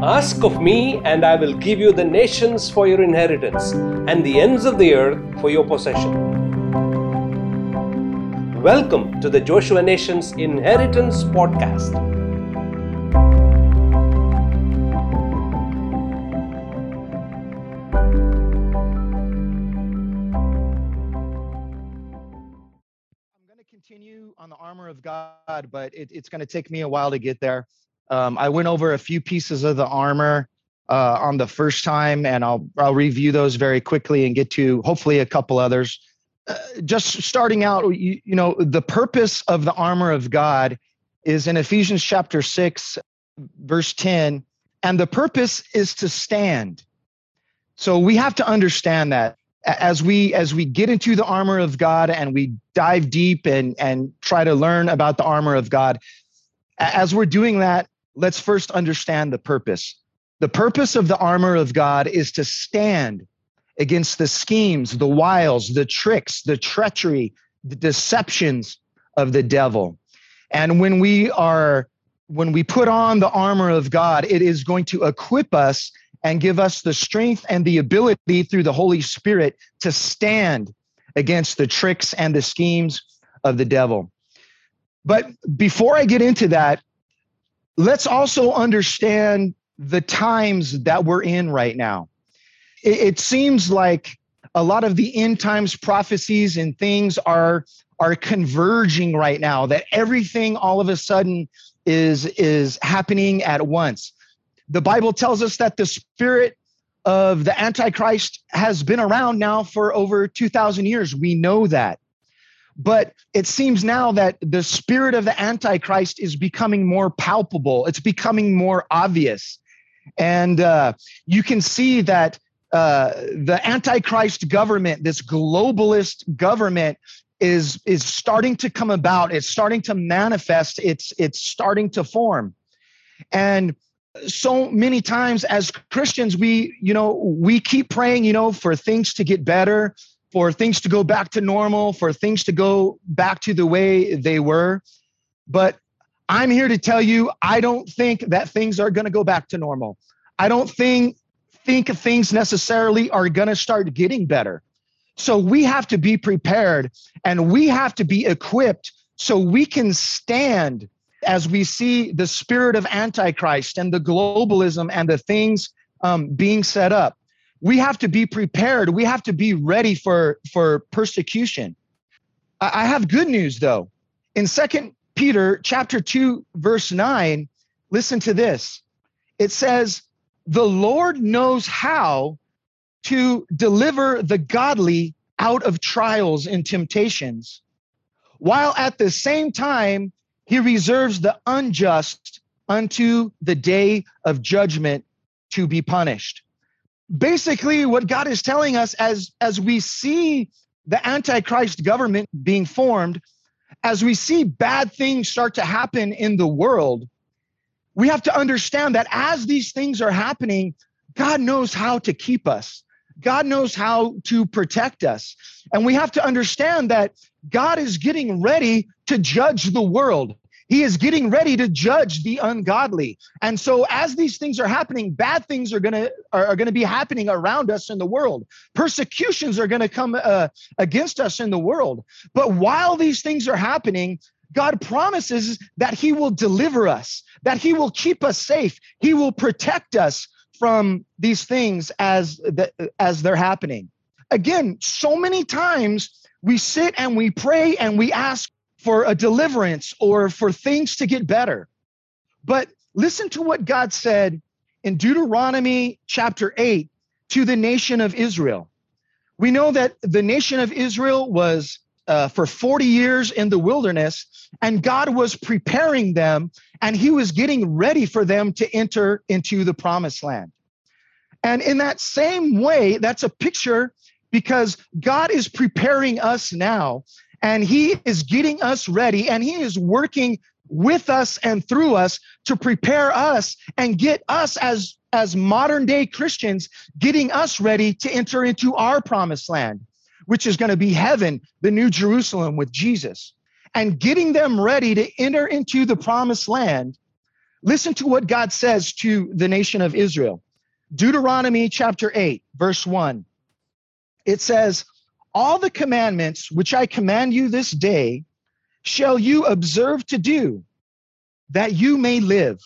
Ask of me, and I will give you the nations for your inheritance, and the ends of the earth for your possession. Welcome to the Joshua Nations Inheritance Podcast. I'm going to continue on the armor of God, but it, it's going to take me a while to get there. Um, I went over a few pieces of the armor uh, on the first time, and I'll I'll review those very quickly and get to hopefully a couple others. Uh, just starting out, you, you know, the purpose of the armor of God is in Ephesians chapter six, verse ten, and the purpose is to stand. So we have to understand that as we as we get into the armor of God and we dive deep and and try to learn about the armor of God, as we're doing that, let's first understand the purpose. The purpose of the armor of God is to stand against the schemes, the wiles, the tricks, the treachery, the deceptions of the devil. And when we are when we put on the armor of God, it is going to equip us and give us the strength and the ability through the Holy Spirit to stand against the tricks and the schemes of the devil. But before I get into that, let's also understand the times that we're in right now. It, it, seems like a lot of the end times prophecies and things are are converging right now that everything all of a sudden is is happening at once. The Bible tells us that the spirit of the antichrist has been around now for over 2000 years. We know that. But it seems now that the spirit of the Antichrist is becoming more palpable, it's becoming more obvious. And uh, you can see that uh, the Antichrist government, this globalist government, is is starting to come about. It's starting to manifest. It's it's starting to form. And so many times as christians we you know we keep praying you know for things to get better for things to go back to normal, for things to go back to the way they were. But I'm here to tell you, I don't think that things are going to go back to normal. I don't think think things necessarily are going to start getting better. So we have to be prepared and we have to be equipped so we can stand as we see the spirit of antichrist and the globalism and the things um, being set up we have to be prepared. We have to be ready for for persecution. I have good news though. In second peter chapter 2 verse 9 listen to this. It says the lord knows how to deliver the godly out of trials and temptations while at the same time he reserves the unjust unto the day of judgment to be punished basically what God is telling us as as we see the antichrist government being formed, as we see bad things start to happen in the world, we have to understand that as these things are happening, God knows how to keep us. God knows how to protect us. And we have to understand that God is getting ready to judge the world. He is getting ready to judge the ungodly. And so as these things are happening, bad things are going to are, going to be happening around us in the world. Persecutions are going to come uh, against us in the world. But while these things are happening, God promises that he will deliver us, that he will keep us safe. He will protect us from these things as the, as they're happening. Again, so many times we sit and we pray and we ask for a deliverance or for things to get better. But listen to what God said in Deuteronomy chapter 8 to the nation of Israel. We know that the nation of Israel was uh, for 40 years in the wilderness, and God was preparing them and He was getting ready for them to enter into the promised land. And in that same way, that's a picture because God is preparing us now and he is getting us ready and he is working with us and through us to prepare us and get us as as modern day Christians getting us ready to enter into our promised land which is going to be heaven the new Jerusalem with Jesus and getting them ready to enter into the promised land Listen to what God says to the nation of Israel. Deuteronomy chapter 8, verse 1. It says, All the commandments which I command you this day shall you observe to do, that you may live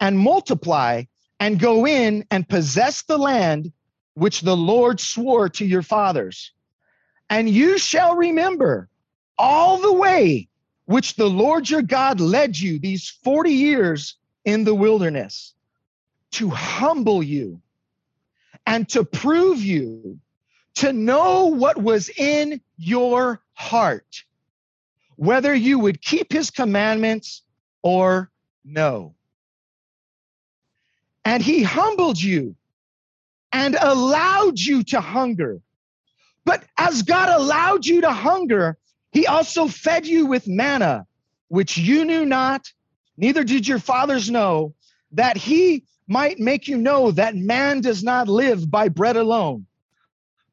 and multiply and go in and possess the land which the Lord swore to your fathers. And you shall remember all the way which the Lord your God led you these 40 years in the wilderness to humble you and to prove you, to know what was in your heart, whether you would keep his commandments or no. And he humbled you and allowed you to hunger. But as God allowed you to hunger, he also fed you with manna, which you knew not, neither did your fathers know, that he might make you know that man does not live by bread alone,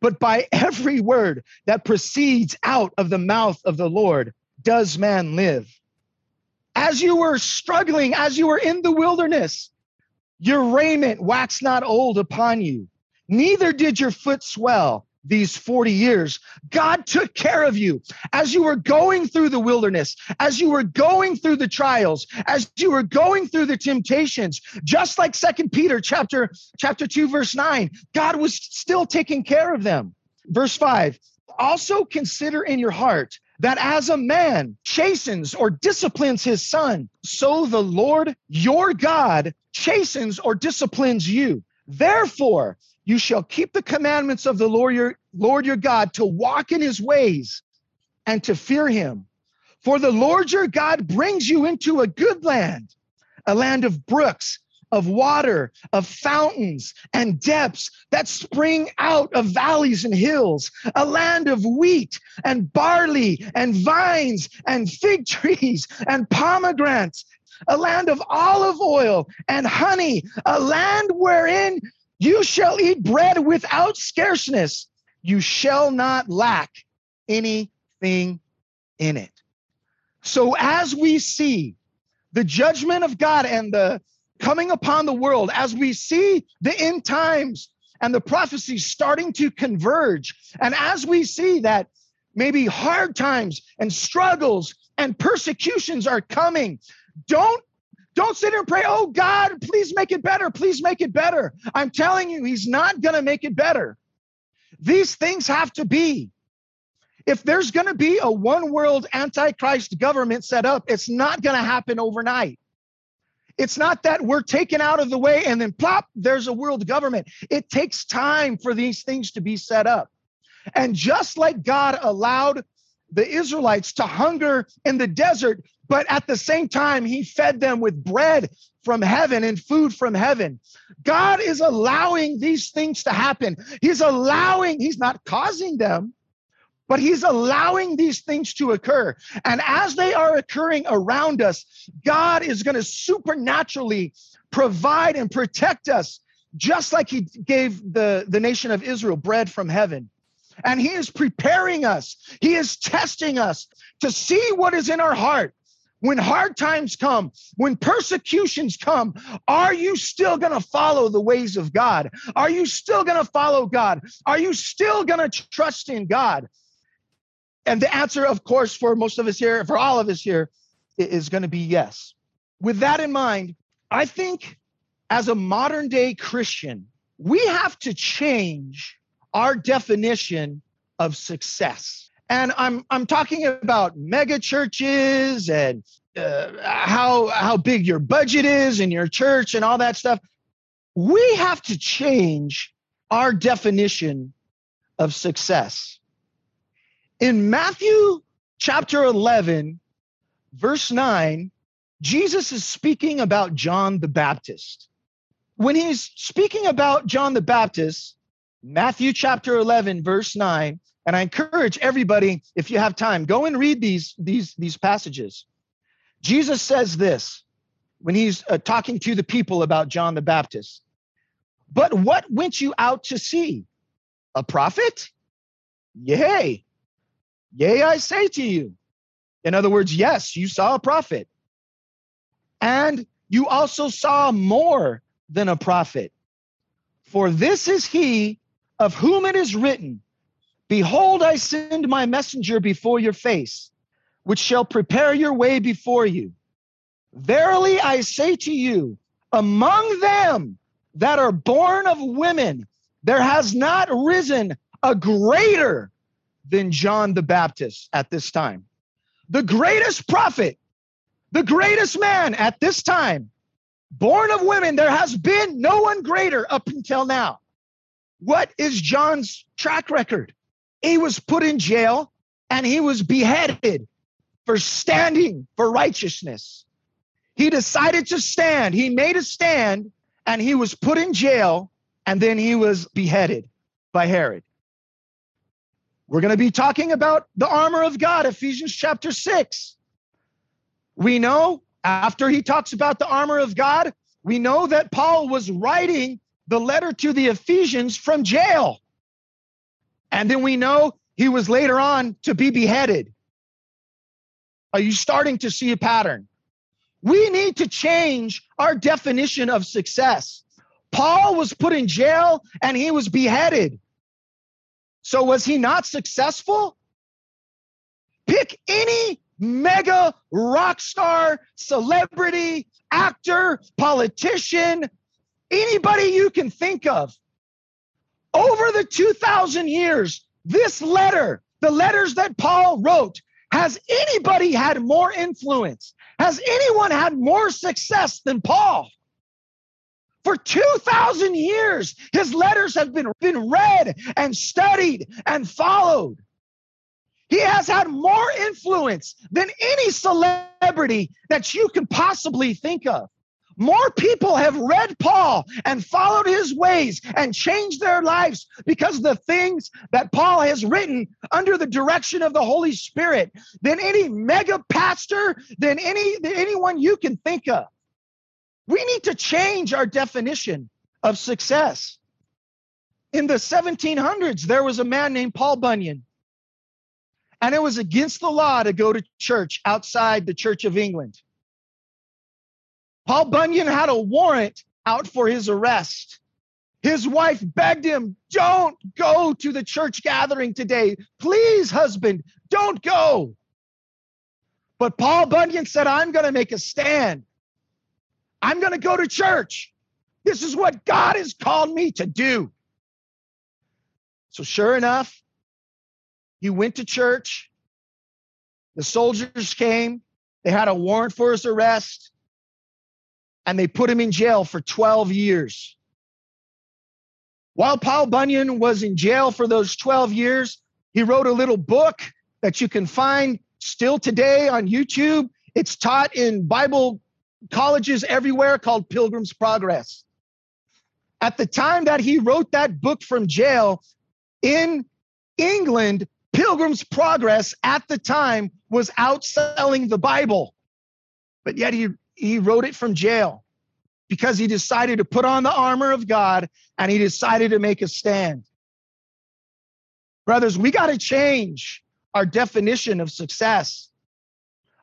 but by every word that proceeds out of the mouth of the Lord does man live. As you were struggling, as you were in the wilderness, your raiment waxed not old upon you, neither did your foot swell these 40 years. God took care of you as you were going through the wilderness, as you were going through the trials, as you were going through the temptations, just like Second Peter chapter chapter 2 verse 9. God was still taking care of them. Verse 5. Also consider in your heart that as a man chastens or disciplines his son, so the Lord your God chastens or disciplines you. Therefore, you shall keep the commandments of the Lord your, Lord your God to walk in his ways and to fear him. For the Lord your God brings you into a good land, a land of brooks, of water, of fountains and depths that spring out of valleys and hills, a land of wheat and barley and vines and fig trees and pomegranates, a land of olive oil and honey, a land wherein you shall eat bread without scarceness. You shall not lack anything in it. So, as we see the judgment of God and the coming upon the world, as we see the end times and the prophecies starting to converge, and as we see that maybe hard times and struggles and persecutions are coming, don't don't sit here and pray, oh God, please make it better. Please make it better. I'm telling you, He's not going to make it better. These things have to be. If there's going to be a one world antichrist government set up, it's not going to happen overnight. It's not that we're taken out of the way and then plop, there's a world government. It takes time for these things to be set up. And just like God allowed the Israelites to hunger in the desert but at the same time, he fed them with bread from heaven and food from heaven. God is allowing these things to happen. He's allowing, he's not causing them, but he's allowing these things to occur. And as they are occurring around us, God is going to supernaturally provide and protect us, just like he gave the, the nation of Israel bread from heaven. And he is preparing us, he is testing us to see what is in our heart when hard times come, when persecutions come, are you still going to follow the ways of God? Are you still going to follow God? Are you still going to trust in God? And the answer, of course, for most of us here, for all of us here, is going to be yes. With that in mind, I think as a modern day Christian, we have to change our definition of success. And I'm I'm talking about mega churches and uh, how how big your budget is in your church and all that stuff. We have to change our definition of success. In Matthew chapter 11, verse 9, Jesus is speaking about John the Baptist. When he's speaking about John the Baptist, Matthew chapter 11, verse 9, and I encourage everybody, if you have time, go and read these, these, these passages. Jesus says this when he's uh, talking to the people about John the Baptist. But what went you out to see? A prophet? Yea. Yea, I say to you. In other words, yes, you saw a prophet. And you also saw more than a prophet. For this is he of whom it is written, Behold, I send my messenger before your face, which shall prepare your way before you. Verily I say to you, among them that are born of women, there has not risen a greater than John the Baptist at this time. The greatest prophet, the greatest man at this time, born of women, there has been no one greater up until now. What is John's track record? He was put in jail and he was beheaded for standing for righteousness. He decided to stand. He made a stand and he was put in jail and then he was beheaded by Herod. We're going to be talking about the armor of God, Ephesians chapter 6. We know after he talks about the armor of God, we know that Paul was writing the letter to the Ephesians from jail. And then we know he was later on to be beheaded. Are you starting to see a pattern? We need to change our definition of success. Paul was put in jail and he was beheaded. So was he not successful? Pick any mega rock star, celebrity, actor, politician, anybody you can think of. Over the 2,000 years, this letter, the letters that Paul wrote, has anybody had more influence? Has anyone had more success than Paul? For 2,000 years, his letters have been, been read and studied and followed. He has had more influence than any celebrity that you can possibly think of. More people have read Paul and followed his ways and changed their lives because the things that Paul has written under the direction of the Holy Spirit than any mega pastor, than any than anyone you can think of. We need to change our definition of success. In the 1700s, there was a man named Paul Bunyan, and it was against the law to go to church outside the Church of England. Paul Bunyan had a warrant out for his arrest. His wife begged him, Don't go to the church gathering today. Please, husband, don't go. But Paul Bunyan said, I'm going to make a stand. I'm going to go to church. This is what God has called me to do. So, sure enough, he went to church. The soldiers came. They had a warrant for his arrest and they put him in jail for 12 years. While Paul Bunyan was in jail for those 12 years, he wrote a little book that you can find still today on YouTube. It's taught in Bible colleges everywhere called Pilgrim's Progress. At the time that he wrote that book from jail in England, Pilgrim's Progress at the time was outselling the Bible. But yet he he wrote it from jail because he decided to put on the armor of God and he decided to make a stand. Brothers, we got to change our definition of success.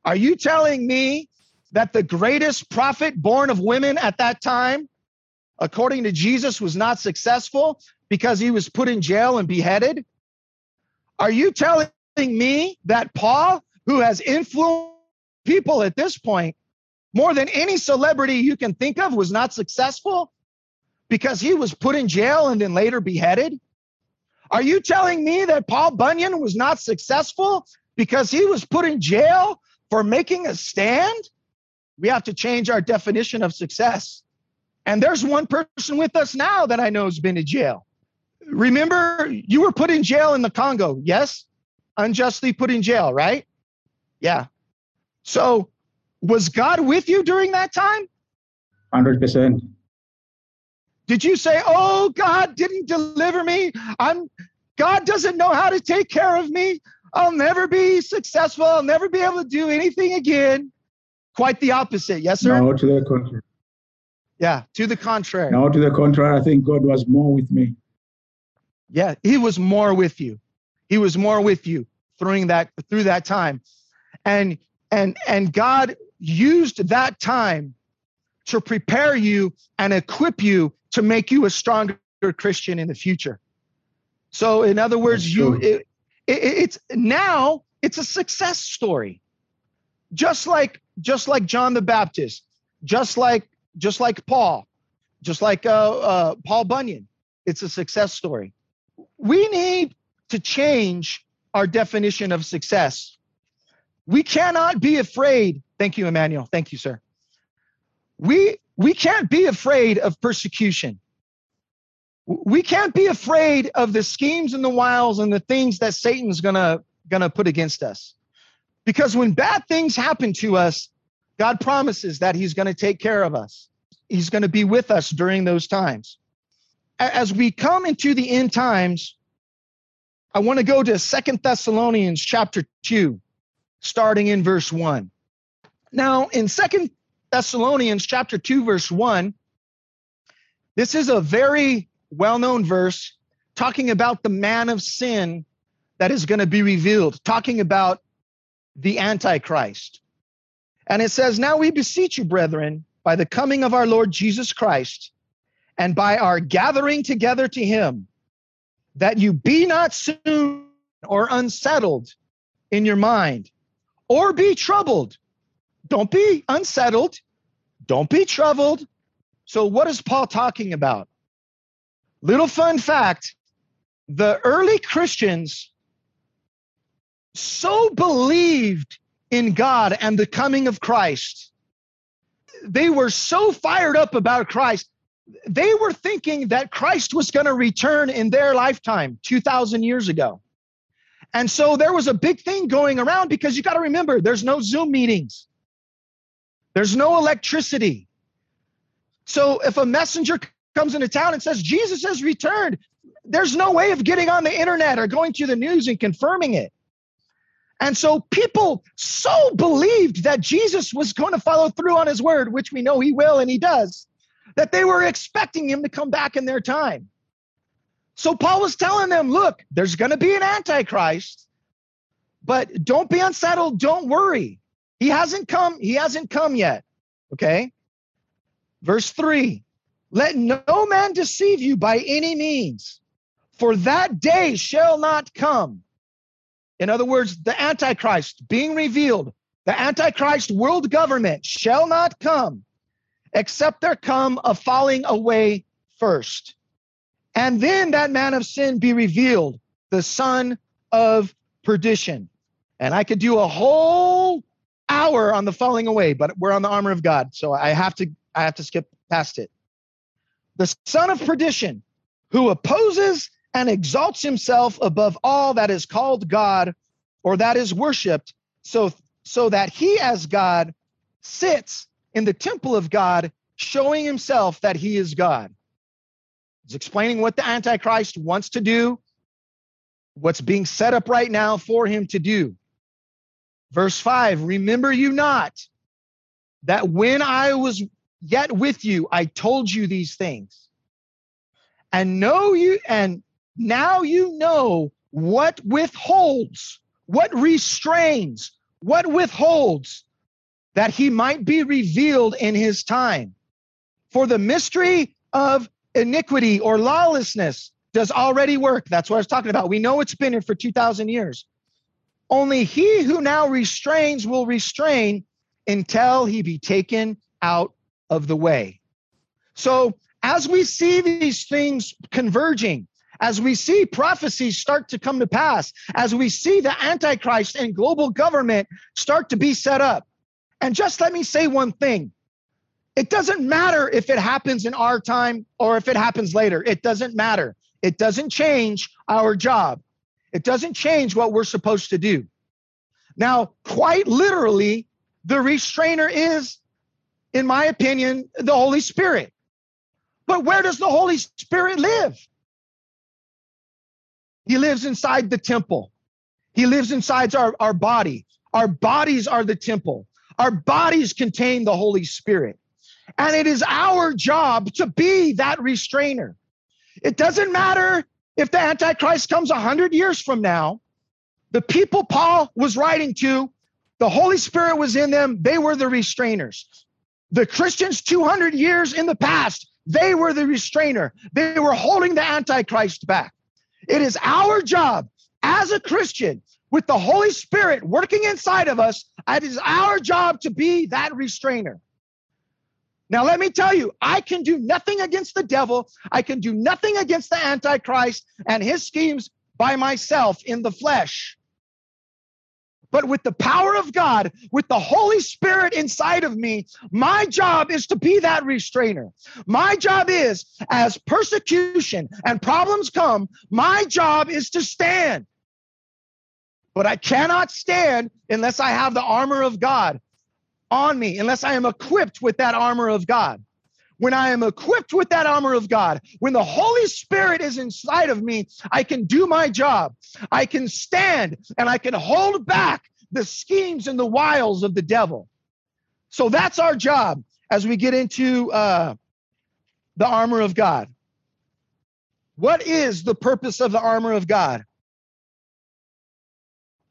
Are you telling me that the greatest prophet born of women at that time, according to Jesus, was not successful because he was put in jail and beheaded? Are you telling me that Paul, who has influenced people at this point, more than any celebrity you can think of was not successful because he was put in jail and then later beheaded? Are you telling me that Paul Bunyan was not successful because he was put in jail for making a stand? We have to change our definition of success. And there's one person with us now that I know has been in jail. Remember, you were put in jail in the Congo, yes? Unjustly put in jail, right? Yeah. So was God with you during that time? 100%. Did you say, "Oh, God didn't deliver me. I'm God doesn't know how to take care of me. I'll never be successful. I'll never be able to do anything again." Quite the opposite. Yes, sir. No, to the contrary. Yeah, to the contrary. No, to the contrary. I think God was more with me. Yeah, he was more with you. He was more with you through that through that time. And and and God used that time to prepare you and equip you to make you a stronger Christian in the future. So, in other words, you it, it, it's now it's a success story, just like just like John the Baptist, just like just like Paul, just like uh, uh, Paul Bunyan. It's a success story. We need to change our definition of success. We cannot be afraid. Thank you, Emmanuel. Thank you, sir. We we can't be afraid of persecution. We can't be afraid of the schemes and the wiles and the things that Satan's gonna gonna put against us. Because when bad things happen to us, God promises that He's gonna take care of us. He's gonna be with us during those times. As we come into the end times, I want to go to Second Thessalonians chapter 2, starting in verse 1. Now, in Second Thessalonians chapter 2, verse 1, this is a very well-known verse talking about the man of sin that is going to be revealed, talking about the Antichrist. And it says, Now we beseech you, brethren, by the coming of our Lord Jesus Christ, and by our gathering together to him, that you be not soon or unsettled in your mind, or be troubled. Don't be unsettled. Don't be troubled. So, what is Paul talking about? Little fun fact the early Christians so believed in God and the coming of Christ. They were so fired up about Christ. They were thinking that Christ was going to return in their lifetime 2,000 years ago. And so there was a big thing going around because you got to remember there's no Zoom meetings, there's no electricity. So if a messenger comes into town and says Jesus has returned, there's no way of getting on the internet or going to the news and confirming it. And so people so believed that Jesus was going to follow through on his word, which we know he will and he does, that they were expecting him to come back in their time. So Paul was telling them, look, there's going to be an antichrist, but don't be unsettled, don't worry. He hasn't come, he hasn't come yet. Okay? Verse 3. Let no man deceive you by any means, for that day shall not come. In other words, the Antichrist being revealed, the Antichrist world government shall not come except there come a falling away first. And then that man of sin be revealed, the son of perdition. And I could do a whole hour on the falling away, but we're on the armor of God, so I have to I have to skip past it. The son of perdition, who opposes and exalts himself above all that is called God or that is worshiped, so so that he as God sits in the temple of God, showing himself that he is God. He's explaining what the Antichrist wants to do, what's being set up right now for him to do. Verse 5 Remember you not that when I was yet with you, I told you these things. And know you, and now you know what withholds, what restrains, what withholds that he might be revealed in his time. For the mystery of iniquity or lawlessness does already work. That's what I was talking about. We know it's been here for 2,000 years. Only he who now restrains will restrain until he be taken out of the way. So, as we see these things converging, as we see prophecies start to come to pass, as we see the Antichrist and global government start to be set up, and just let me say one thing it doesn't matter if it happens in our time or if it happens later, it doesn't matter. It doesn't change our job, it doesn't change what we're supposed to do. Now, quite literally, the restrainer is, in my opinion, the Holy Spirit. But where does the Holy Spirit live? He lives inside the temple. He lives inside our, our body. Our bodies are the temple. Our bodies contain the Holy Spirit. And it is our job to be that restrainer. It doesn't matter if the Antichrist comes 100 years from now. The people Paul was writing to, the Holy Spirit was in them. They were the restrainers. The Christians 200 years in the past, they were the restrainer. They were holding the Antichrist back. It is our job as a Christian with the Holy Spirit working inside of us. It is our job to be that restrainer. Now, let me tell you, I can do nothing against the devil. I can do nothing against the Antichrist and his schemes by myself in the flesh. But with the power of God, with the Holy Spirit inside of me, my job is to be that restrainer. My job is, as persecution and problems come, my job is to stand. But I cannot stand unless I have the armor of God on me, unless I am equipped with that armor of God. When I am equipped with that armor of God, when the Holy Spirit is inside of me, I can do my job. I can stand and I can hold back the schemes and the wiles of the devil. So that's our job as we get into uh, the armor of God. What is the purpose of the armor of God?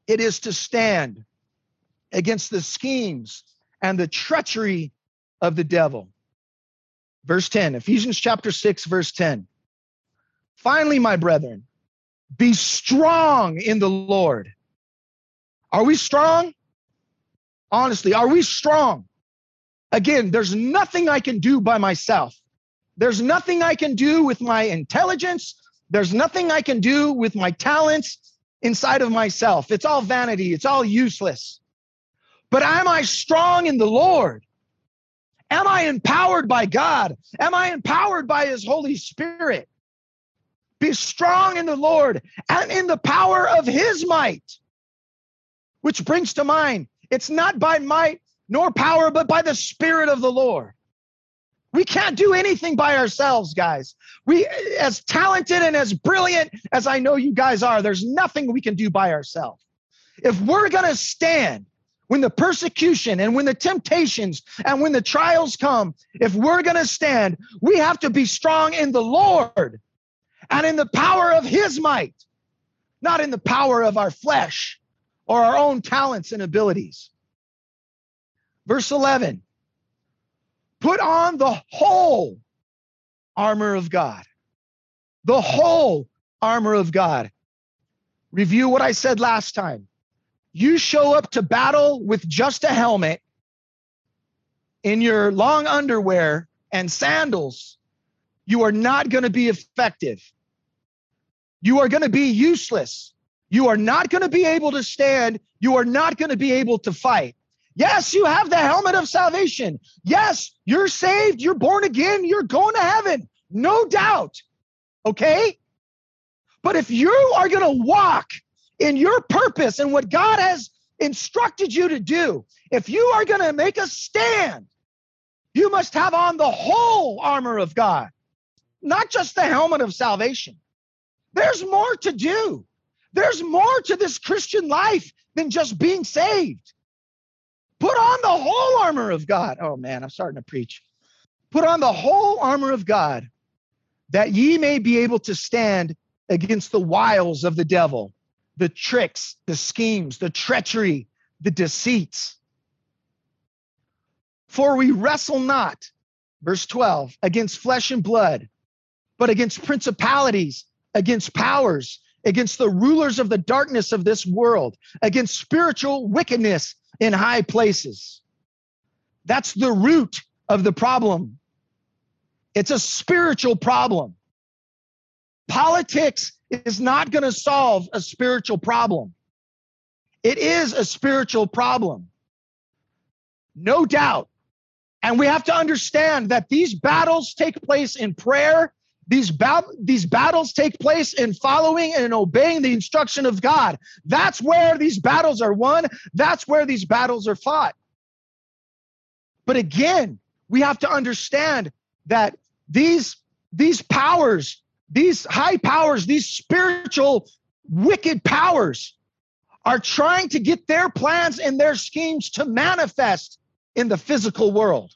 It is to stand against the schemes and the treachery of the devil. Verse 10, Ephesians chapter 6, verse 10. Finally, my brethren, be strong in the Lord. Are we strong? Honestly, are we strong? Again, there's nothing I can do by myself. There's nothing I can do with my intelligence. There's nothing I can do with my talents inside of myself. It's all vanity, it's all useless. But am I strong in the Lord? Am I empowered by God? Am I empowered by His Holy Spirit? Be strong in the Lord and in the power of His might. Which brings to mind, it's not by might nor power, but by the Spirit of the Lord. We can't do anything by ourselves, guys. We, as talented and as brilliant as I know you guys are, there's nothing we can do by ourselves. If we're going to stand when the persecution and when the temptations and when the trials come, if we're going to stand, we have to be strong in the Lord and in the power of his might, not in the power of our flesh or our own talents and abilities. Verse 11 put on the whole armor of God. The whole armor of God. Review what I said last time you show up to battle with just a helmet in your long underwear and sandals, you are not going to be effective. You are going to be useless. You are not going to be able to stand. You are not going to be able to fight. Yes, you have the helmet of salvation. Yes, you're saved. You're born again. You're going to heaven. No doubt. Okay? But if you are going to walk in your purpose and what God has instructed you to do, if you are going to make a stand, you must have on the whole armor of God, not just the helmet of salvation. There's more to do. There's more to this Christian life than just being saved. Put on the whole armor of God. Oh man, I'm starting to preach. Put on the whole armor of God that ye may be able to stand against the wiles of the devil the tricks, the schemes, the treachery, the deceits. For we wrestle not, verse 12, against flesh and blood, but against principalities, against powers, against the rulers of the darkness of this world, against spiritual wickedness in high places. That's the root of the problem. It's a spiritual problem. Politics is not going to solve a spiritual problem. It is a spiritual problem. No doubt. And we have to understand that these battles take place in prayer. These, ba- these battles take place in following and obeying the instruction of God. That's where these battles are won. That's where these battles are fought. But again, we have to understand that these, these powers these high powers, these spiritual wicked powers, are trying to get their plans and their schemes to manifest in the physical world.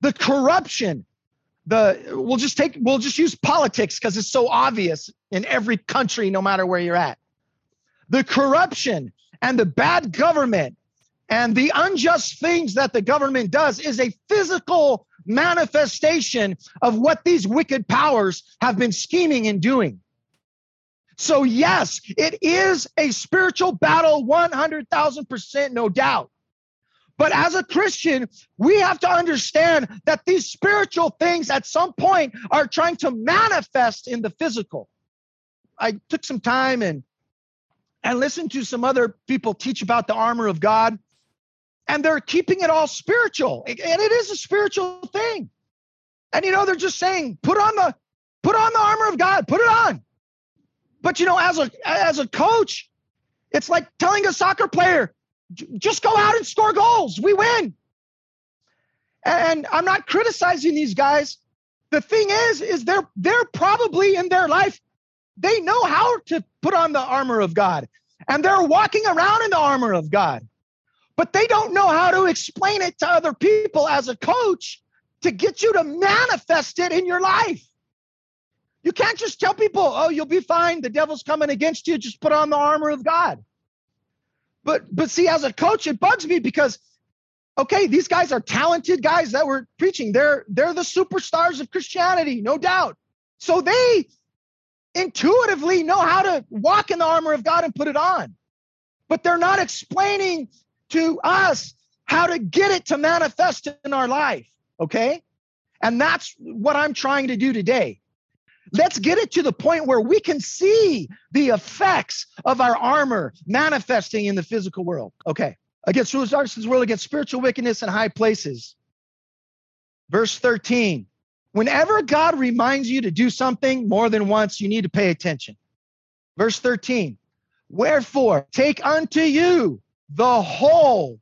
The corruption, the we'll just take we'll just use politics because it's so obvious in every country, no matter where you're at. The corruption and the bad government And the unjust things that the government does is a physical manifestation of what these wicked powers have been scheming and doing. So, yes, it is a spiritual battle, 100,000%, no doubt. But as a Christian, we have to understand that these spiritual things at some point are trying to manifest in the physical. I took some time and and listened to some other people teach about the armor of God, and they're keeping it all spiritual. And it is a spiritual thing. And you know, they're just saying, put on the put on the armor of God, put it on. But you know, as a as a coach, it's like telling a soccer player, just go out and score goals. We win. And I'm not criticizing these guys. The thing is, is they're they're probably in their life, they know how to put on the armor of God. And they're walking around in the armor of God. But they don't know how to explain it to other people as a coach to get you to manifest it in your life. You can't just tell people, oh, you'll be fine. The devil's coming against you. Just put on the armor of God. But but see, as a coach, it bugs me because okay, these guys are talented guys that were preaching. They're they're the superstars of Christianity, no doubt. So they intuitively know how to walk in the armor of God and put it on. But they're not explaining to us how to get it to manifest in our life, okay? And that's what I'm trying to do today. Let's get it to the point where we can see the effects of our armor manifesting in the physical world. Okay. Against rulers darkness world, against spiritual wickedness in high places. Verse 13. Whenever God reminds you to do something more than once, you need to pay attention. Verse 13. Wherefore, take unto you the whole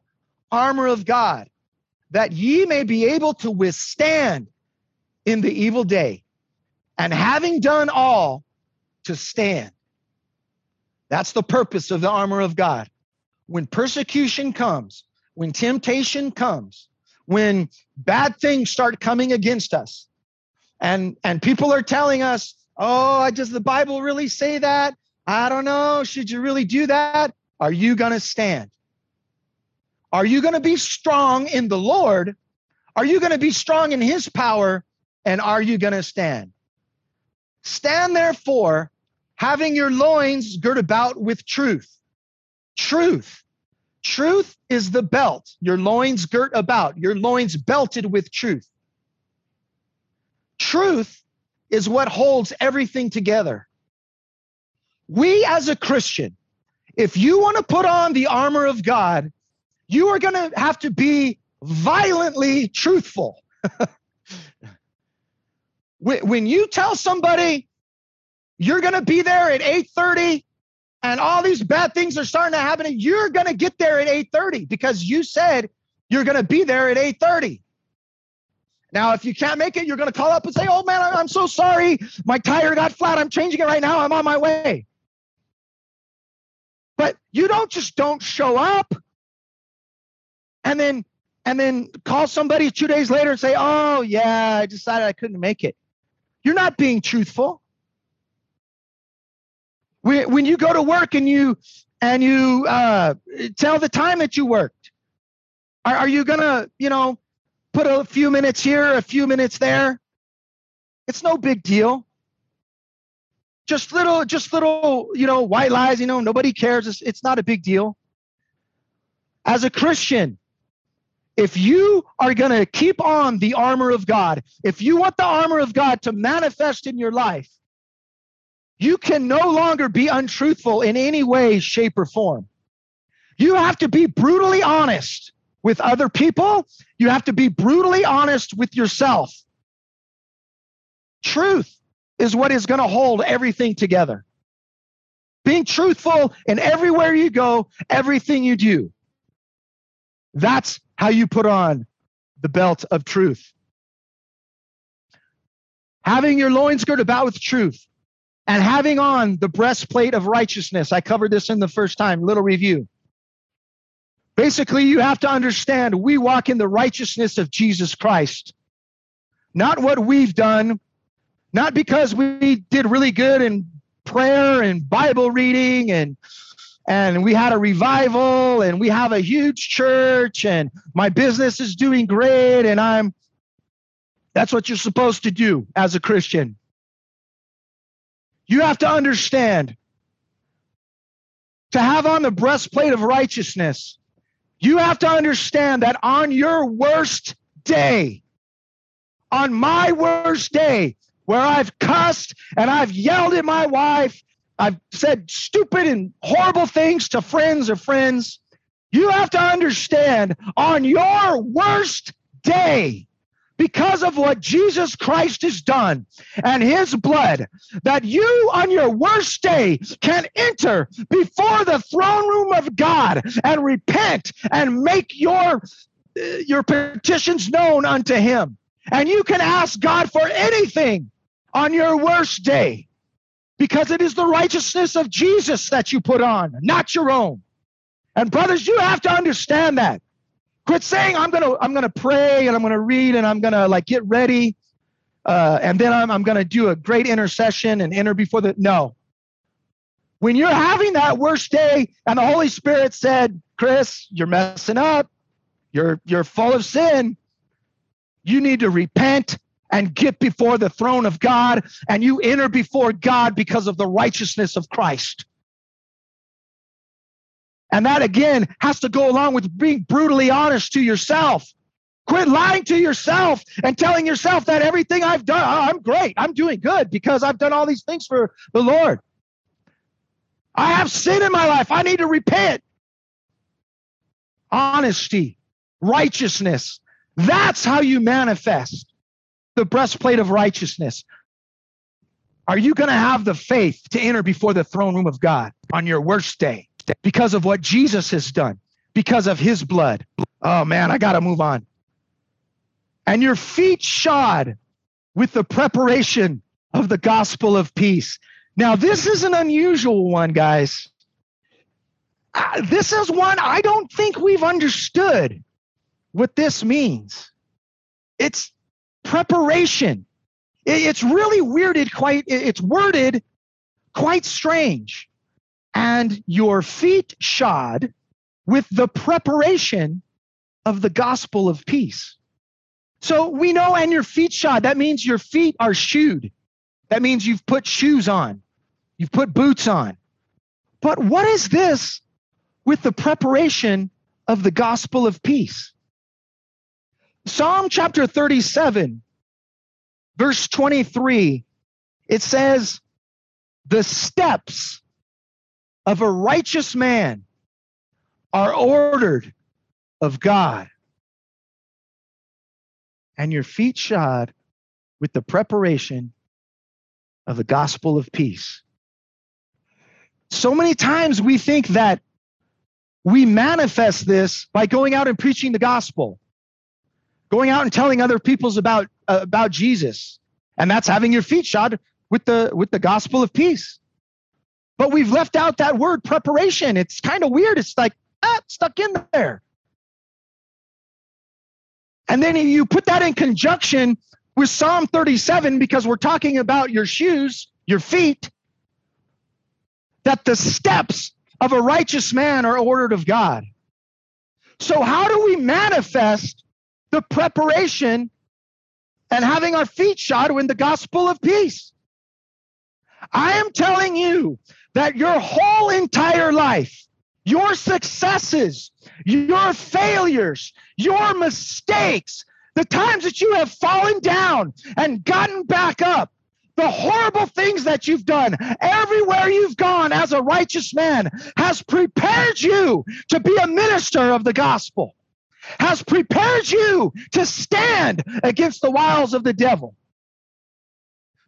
armor of God, that ye may be able to withstand in the evil day and having done all to stand. That's the purpose of the armor of God. When persecution comes, when temptation comes, when bad things start coming against us, and and people are telling us, "Oh, does the Bible really say that? I don't know. Should you really do that? Are you going to stand? Are you going to be strong in the Lord? Are you going to be strong in his power? And are you going to stand? Stand therefore, having your loins girt about with truth. Truth. Truth is the belt, your loins girt about, your loins belted with truth. Truth is what holds everything together. We as a Christian, if you want to put on the armor of God, you are going to have to be violently truthful. when you tell somebody you're going to be there at 8:30 and all these bad things are starting to happen and you're going to get there at 8:30 because you said you're going to be there at 8:30 now if you can't make it you're going to call up and say oh man i'm so sorry. My tire got flat. I'm changing it right now. I'm on my way. But you don't just don't show up and then and then call somebody two days later and say oh yeah i decided i couldn't make it you're not being truthful. When you go to work and you and you uh, tell the time that you worked, are, are you gonna, you know, put a few minutes here, a few minutes there? It's no big deal. Just little, just little, you know, white lies. You know, nobody cares. It's, it's not a big deal. As a Christian, if you are going to keep on the armor of God, if you want the armor of God to manifest in your life, you can no longer be untruthful in any way, shape, or form. You have to be brutally honest with other people. You have to be brutally honest with yourself. Truth is what is going to hold everything together. Being truthful in everywhere you go, everything you do. That's how you put on the belt of truth. Having your loins girt about with truth and having on the breastplate of righteousness. I covered this in the first time, little review. Basically, you have to understand we walk in the righteousness of Jesus Christ, not what we've done, not because we did really good in prayer and Bible reading and and we had a revival and we have a huge church and my business is doing great and I'm that's what you're supposed to do as a Christian. You have to understand to have on the breastplate of righteousness, you have to understand that on your worst day, on my worst day, where I've cussed and I've yelled at my wife, I've said stupid and horrible things to friends or friends, you have to understand on your worst day, because of what Jesus Christ has done and his blood, that you on your worst day can enter before the throne room of God and repent and make your uh, your petitions known unto him. And you can ask God for anything on your worst day because it is the righteousness of Jesus that you put on, not your own. And brothers, you have to understand that. Quit saying I'm gonna I'm gonna pray and I'm gonna read and I'm gonna like get ready, uh, and then I'm I'm gonna do a great intercession and enter before the no. When you're having that worst day and the Holy Spirit said, Chris, you're messing up, you're you're full of sin, you need to repent and get before the throne of God, and you enter before God because of the righteousness of Christ. And that again has to go along with being brutally honest to yourself. Quit lying to yourself and telling yourself that everything I've done, oh, I'm great, I'm doing good because I've done all these things for the Lord. I have sin in my life. I need to repent. Honesty, righteousness. That's how you manifest the breastplate of righteousness. Are you going to have the faith to enter before the throne room of God on your worst day? because of what Jesus has done, because of his blood. Oh man, I got to move on. And your feet shod with the preparation of the gospel of peace. Now, this is an unusual one, guys. Uh, this is one I don't think we've understood what this means. It's preparation. It's really weirded quite, it's worded quite strange and your feet shod with the preparation of the gospel of peace. So we know, and your feet shod, that means your feet are shoed. That means you've put shoes on, you've put boots on. But what is this with the preparation of the gospel of peace? Psalm chapter 37, verse 23, it says, The steps of a righteous man are ordered of God. And your feet shod with the preparation of the gospel of peace. So many times we think that we manifest this by going out and preaching the gospel, going out and telling other people's about uh, about Jesus, and that's having your feet shod with the with the gospel of peace. But we've left out that word preparation. It's kind of weird. It's like, ah, stuck in there. And then you put that in conjunction with Psalm 37 because we're talking about your shoes, your feet, that the steps of a righteous man are ordered of God. So, how do we manifest the preparation and having our feet shod in the gospel of peace? I am telling you that your whole entire life, your successes, your failures, your mistakes, the times that you have fallen down and gotten back up, the horrible things that you've done, everywhere you've gone as a righteous man, has prepared you to be a minister of the gospel, has prepared you to stand against the wiles of the devil.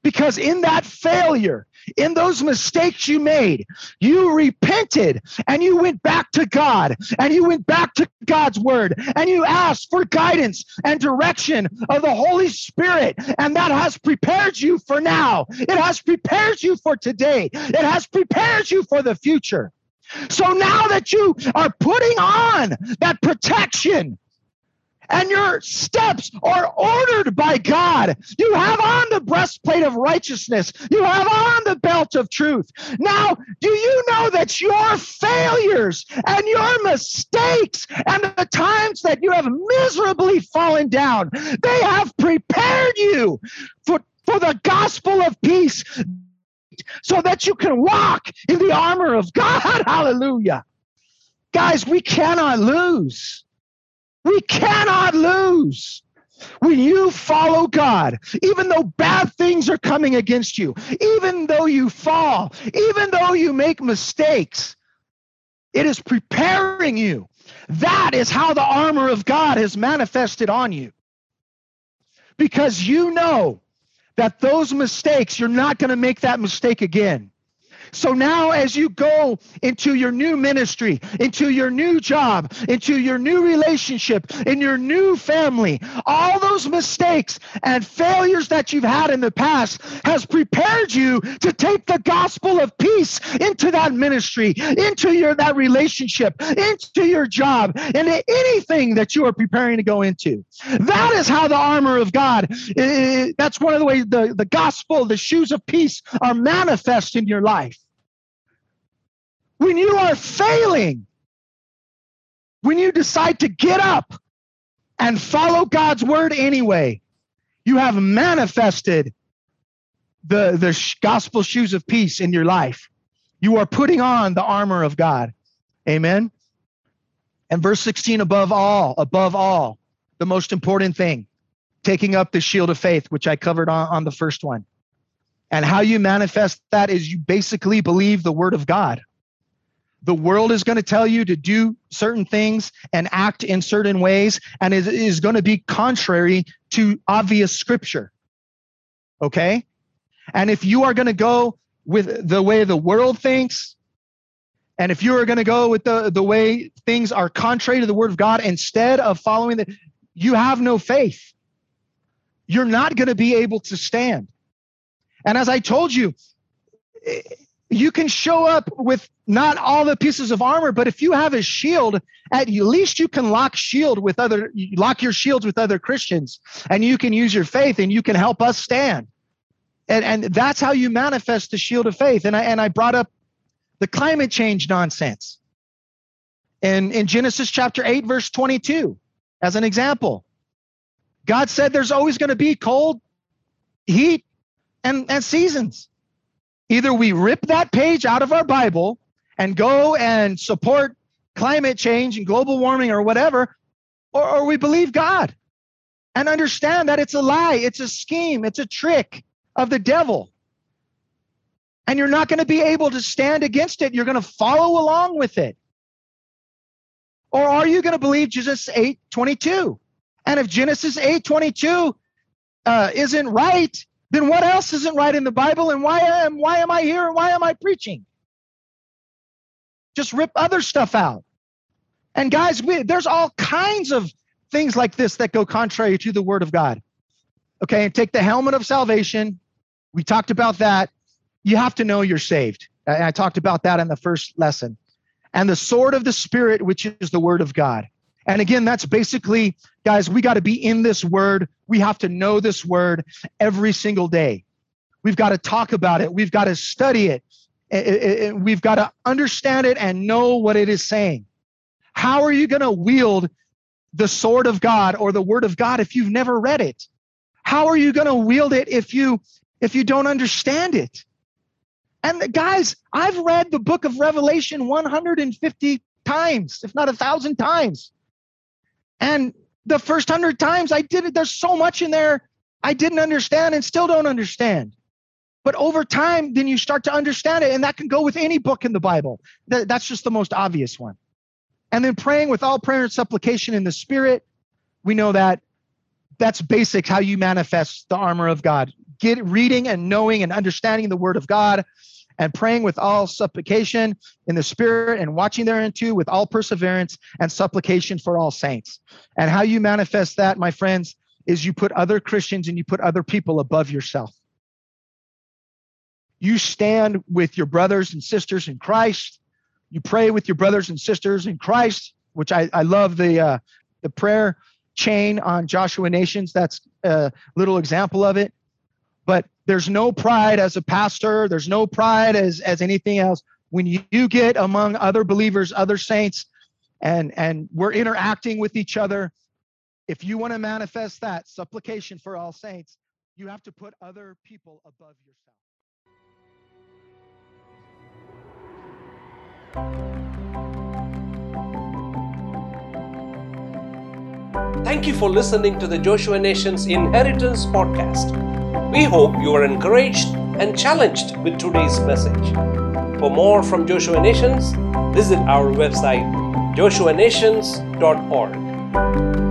Because in that failure, in those mistakes you made, you repented and you went back to God and you went back to God's word and you asked for guidance and direction of the Holy Spirit. And that has prepared you for now. It has prepared you for today. It has prepared you for the future. So now that you are putting on that protection, and your steps are ordered by God. You have on the breastplate of righteousness. You have on the belt of truth. Now, do you know that your failures and your mistakes and the times that you have miserably fallen down, they have prepared you for, for the gospel of peace so that you can walk in the armor of God. Hallelujah. Guys, we cannot lose. We cannot lose. When you follow God, even though bad things are coming against you, even though you fall, even though you make mistakes, it is preparing you. That is how the armor of God has manifested on you. Because you know that those mistakes, you're not going to make that mistake again. So now, as you go into your new ministry, into your new job, into your new relationship, in your new family, all those mistakes and failures that you've had in the past has prepared you to take the gospel of peace into that ministry, into your that relationship, into your job, into anything that you are preparing to go into. That is how the armor of God. Eh, that's one of the ways the, the gospel, the shoes of peace are manifest in your life when you are failing, when you decide to get up and follow God's word anyway, you have manifested the, the gospel shoes of peace in your life. You are putting on the armor of God. Amen. And verse 16, above all, above all, the most important thing, taking up the shield of faith, which I covered on, on the first one. And how you manifest that is you basically believe the word of God the world is going to tell you to do certain things and act in certain ways, and it is going to be contrary to obvious scripture. Okay? And if you are going to go with the way the world thinks, and if you are going to go with the, the way things are contrary to the word of God instead of following the, you have no faith. You're not going to be able to stand. And as I told you, you can show up with not all the pieces of armor, but if you have a shield, at least you can lock shield with other lock your shields with other Christians, and you can use your faith and you can help us stand. And and that's how you manifest the shield of faith. And I and I brought up the climate change nonsense. In in Genesis chapter 8, verse 22, as an example. God said there's always going to be cold, heat, and, and seasons. Either we rip that page out of our Bible and go and support climate change and global warming or whatever, or, or we believe God and understand that it's a lie, it's a scheme, it's a trick of the devil. And you're not going to be able to stand against it. You're going to follow along with it. Or are you going to believe Genesis 8 22? And if Genesis 8 22 uh, isn't right, then what else isn't right in the Bible? And why am why am I here and why am I preaching? Just rip other stuff out. And guys, we, there's all kinds of things like this that go contrary to the word of God. Okay, and take the helmet of salvation. We talked about that. You have to know you're saved. I, I talked about that in the first lesson. And the sword of the spirit, which is the word of God. And again, that's basically, guys, we got to be in this word. We have to know this word every single day. We've got to talk about it. We've got to study it. We've got to understand it and know what it is saying. How are you going to wield the sword of God or the word of God if you've never read it? How are you going to wield it if you if you don't understand it? And guys, I've read the book of Revelation 150 times, if not a thousand times. And the first hundred times I did it, there's so much in there I didn't understand and still don't understand. But over time, then you start to understand it. And that can go with any book in the Bible. That's just the most obvious one. And then praying with all prayer and supplication in the Spirit, we know that that's basic how you manifest the armor of God. Get reading and knowing and understanding the Word of God and praying with all supplication in the spirit and watching thereunto with all perseverance and supplication for all saints. And how you manifest that, my friends, is you put other Christians and you put other people above yourself. You stand with your brothers and sisters in Christ. You pray with your brothers and sisters in Christ, which I, I love the uh, the prayer chain on Joshua Nations. That's a little example of it. But there's no pride as a pastor. There's no pride as as anything else. When you, you get among other believers, other saints, and and we're interacting with each other, if you want to manifest that supplication for all saints, you have to put other people above yourself. Thank you for listening to the Joshua Nations Inheritance podcast. We hope you are encouraged and challenged with today's message. For more from Joshua Nations, visit our website joshuanations.org.